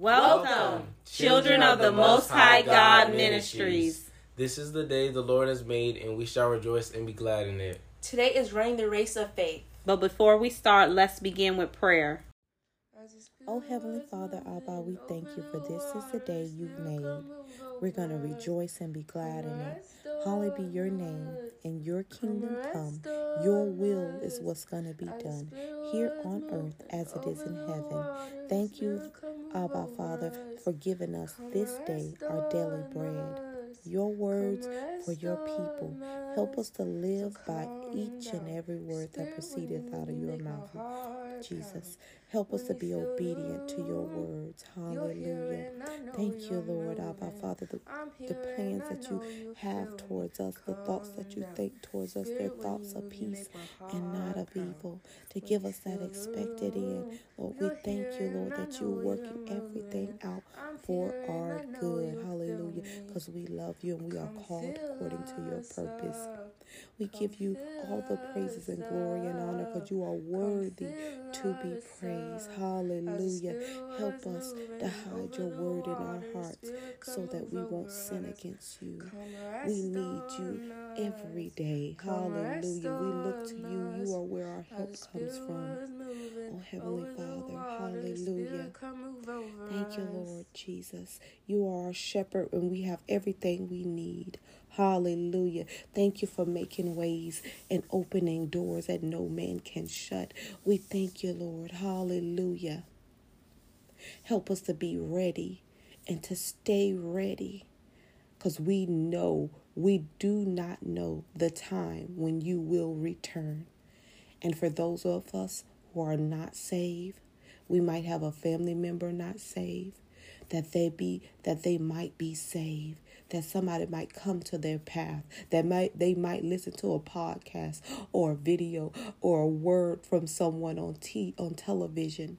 Welcome, children of the Most High God Ministries. This is the day the Lord has made, and we shall rejoice and be glad in it. Today is running the race of faith. But before we start, let's begin with prayer. Oh, Heavenly Father, Abba, we thank you for this is the day you've made. We're going to rejoice and be glad in it. Hallowed be your name and your kingdom come. Your will is what's going to be done here on earth as it is in heaven. Thank you, Abba, Father, for giving us this day our daily bread your words for your people. Help us to live by each and every word that proceedeth out of your mouth. Jesus, help us to be obedient to your words. Hallelujah. Thank you, Lord, Abba Father, the, the plans that you have towards us, the thoughts that you think towards us, they're thoughts of peace and not of evil. To give us that expected end. Lord, we thank you, Lord, that you're working everything out for our good. Hallelujah. Because we love you and we are called according to your purpose. We give you all the praises and glory and honor because you are worthy to be praised. Hallelujah. Help us to hide your word in our hearts so that we won't sin against you. We need you every day. Hallelujah. We look to you. You are where our help comes from. Oh, Heavenly Father. Hallelujah. Thank you, Lord Jesus. You are our shepherd and we have everything we need. Hallelujah. Thank you for making ways and opening doors that no man can shut. We thank you, Lord. Hallelujah. Help us to be ready and to stay ready because we know, we do not know the time when you will return. And for those of us who are not saved, we might have a family member not saved, that they be that they might be saved that somebody might come to their path that might they might listen to a podcast or a video or a word from someone on t on television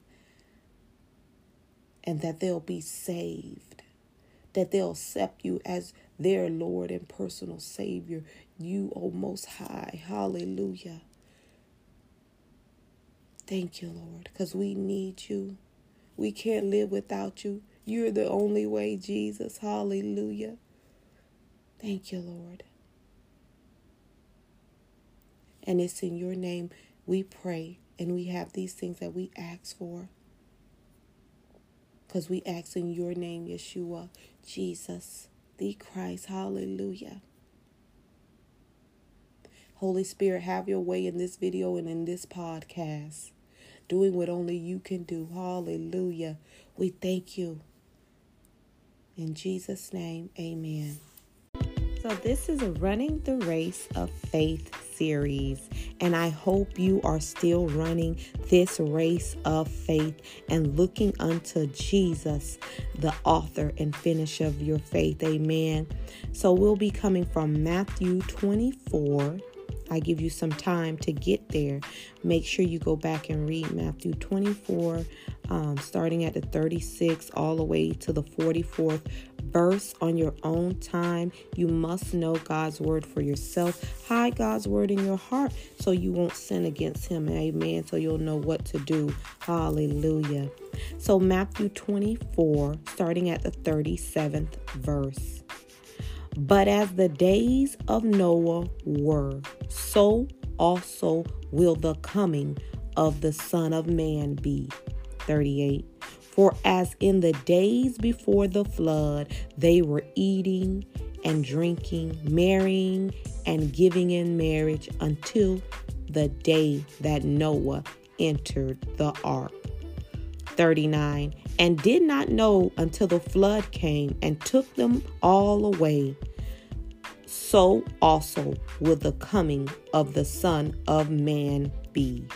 and that they'll be saved that they'll accept you as their lord and personal savior you o most high hallelujah thank you lord because we need you we can't live without you you're the only way, Jesus. Hallelujah. Thank you, Lord. And it's in your name we pray and we have these things that we ask for. Because we ask in your name, Yeshua, Jesus, the Christ. Hallelujah. Holy Spirit, have your way in this video and in this podcast, doing what only you can do. Hallelujah. We thank you. In Jesus' name, amen. So, this is a Running the Race of Faith series, and I hope you are still running this race of faith and looking unto Jesus, the author and finisher of your faith. Amen. So, we'll be coming from Matthew 24. I give you some time to get there. Make sure you go back and read Matthew 24, um, starting at the 36 all the way to the 44th verse on your own time. You must know God's word for yourself. Hide God's word in your heart so you won't sin against Him. Amen. So you'll know what to do. Hallelujah. So, Matthew 24, starting at the 37th verse. But as the days of Noah were, so also will the coming of the Son of Man be. 38. For as in the days before the flood, they were eating and drinking, marrying and giving in marriage until the day that Noah entered the ark. 39. And did not know until the flood came and took them all away. So also will the coming of the Son of Man be.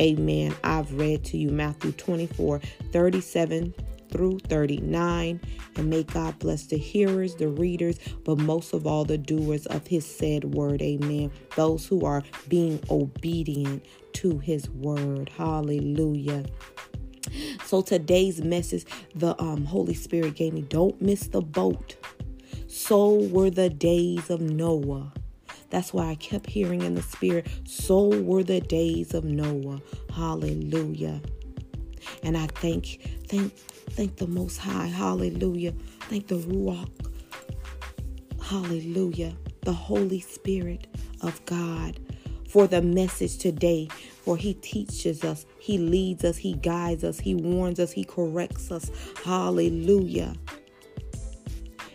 Amen. I've read to you Matthew 24 37 through 39. And may God bless the hearers, the readers, but most of all, the doers of his said word. Amen. Those who are being obedient to his word. Hallelujah. So today's message, the um, Holy Spirit gave me don't miss the boat. So were the days of Noah. That's why I kept hearing in the spirit, so were the days of Noah. Hallelujah. And I thank, thank, thank the Most High. Hallelujah. Thank the Ruach. Hallelujah. The Holy Spirit of God for the message today. For he teaches us, he leads us, he guides us, he warns us, he corrects us. Hallelujah.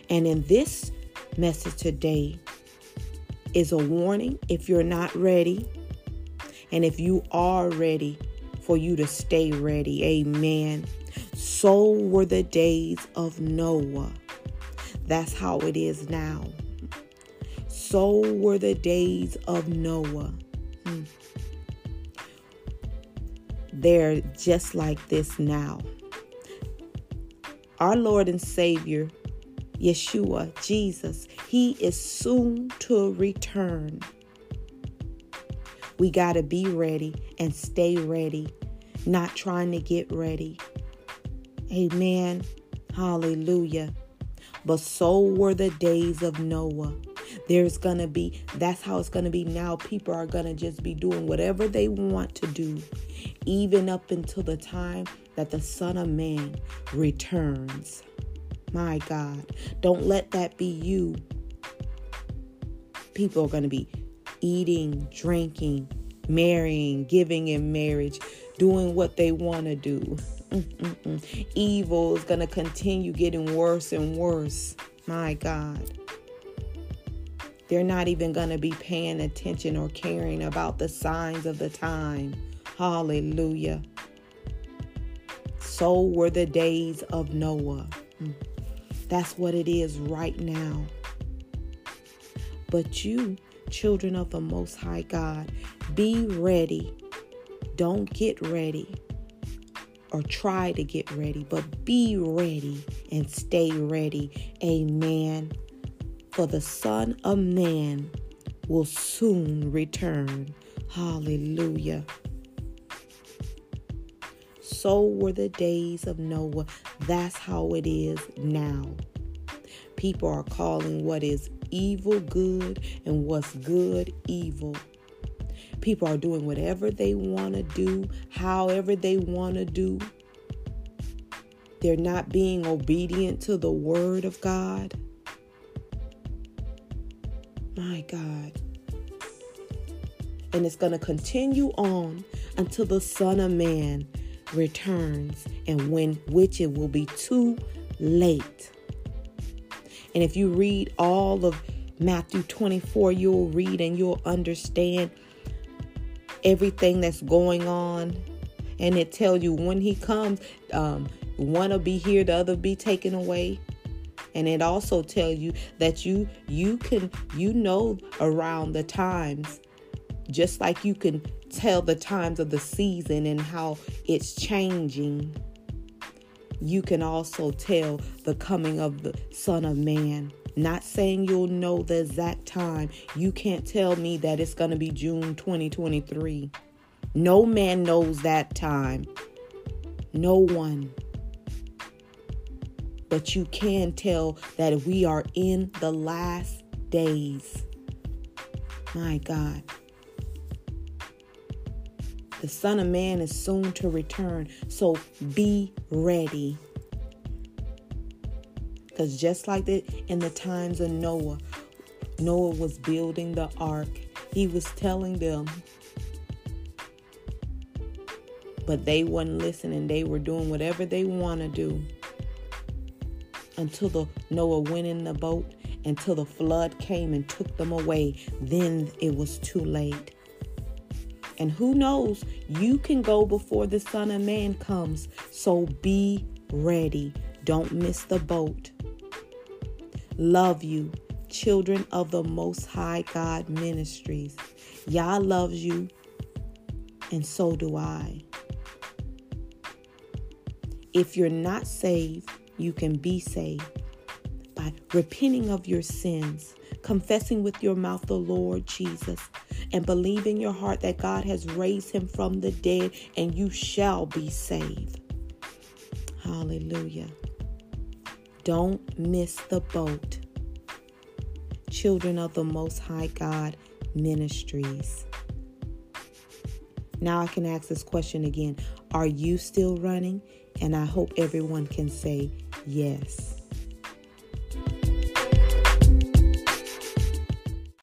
And in this message today is a warning if you're not ready. And if you are ready, for you to stay ready. Amen. So were the days of Noah. That's how it is now. So were the days of Noah. Hmm. They're just like this now. Our Lord and Savior, Yeshua, Jesus, He is soon to return. We got to be ready and stay ready, not trying to get ready. Amen. Hallelujah. But so were the days of Noah. There's going to be, that's how it's going to be now. People are going to just be doing whatever they want to do, even up until the time that the Son of Man returns. My God, don't let that be you. People are going to be eating, drinking, marrying, giving in marriage, doing what they want to do. Mm-mm-mm. Evil is going to continue getting worse and worse. My God. They're not even going to be paying attention or caring about the signs of the time. Hallelujah. So were the days of Noah. Mm. That's what it is right now. But you, children of the Most High God, be ready. Don't get ready or try to get ready, but be ready and stay ready. Amen. For the Son of Man will soon return. Hallelujah. So were the days of Noah. That's how it is now. People are calling what is evil good and what's good evil. People are doing whatever they want to do, however they want to do. They're not being obedient to the word of God. My God. And it's going to continue on until the Son of Man returns, and when which it will be too late. And if you read all of Matthew 24, you'll read and you'll understand everything that's going on. And it tells you when he comes, um, one will be here, the other be taken away. And it also tells you that you you can you know around the times, just like you can tell the times of the season and how it's changing you can also tell the coming of the Son of Man. Not saying you'll know the exact time. You can't tell me that it's going to be June 2023. No man knows that time. No one. But you can tell that we are in the last days. My God. The Son of Man is soon to return, so be ready. Because just like that in the times of Noah, Noah was building the ark, he was telling them, but they wasn't listening. They were doing whatever they want to do until the Noah went in the boat, until the flood came and took them away. Then it was too late. And who knows, you can go before the Son of Man comes. So be ready. Don't miss the boat. Love you, children of the Most High God Ministries. Yah loves you, and so do I. If you're not saved, you can be saved by repenting of your sins, confessing with your mouth the Lord Jesus and believe in your heart that God has raised him from the dead, and you shall be saved. Hallelujah. Don't miss the boat. Children of the Most High God Ministries. Now I can ask this question again Are you still running? And I hope everyone can say yes.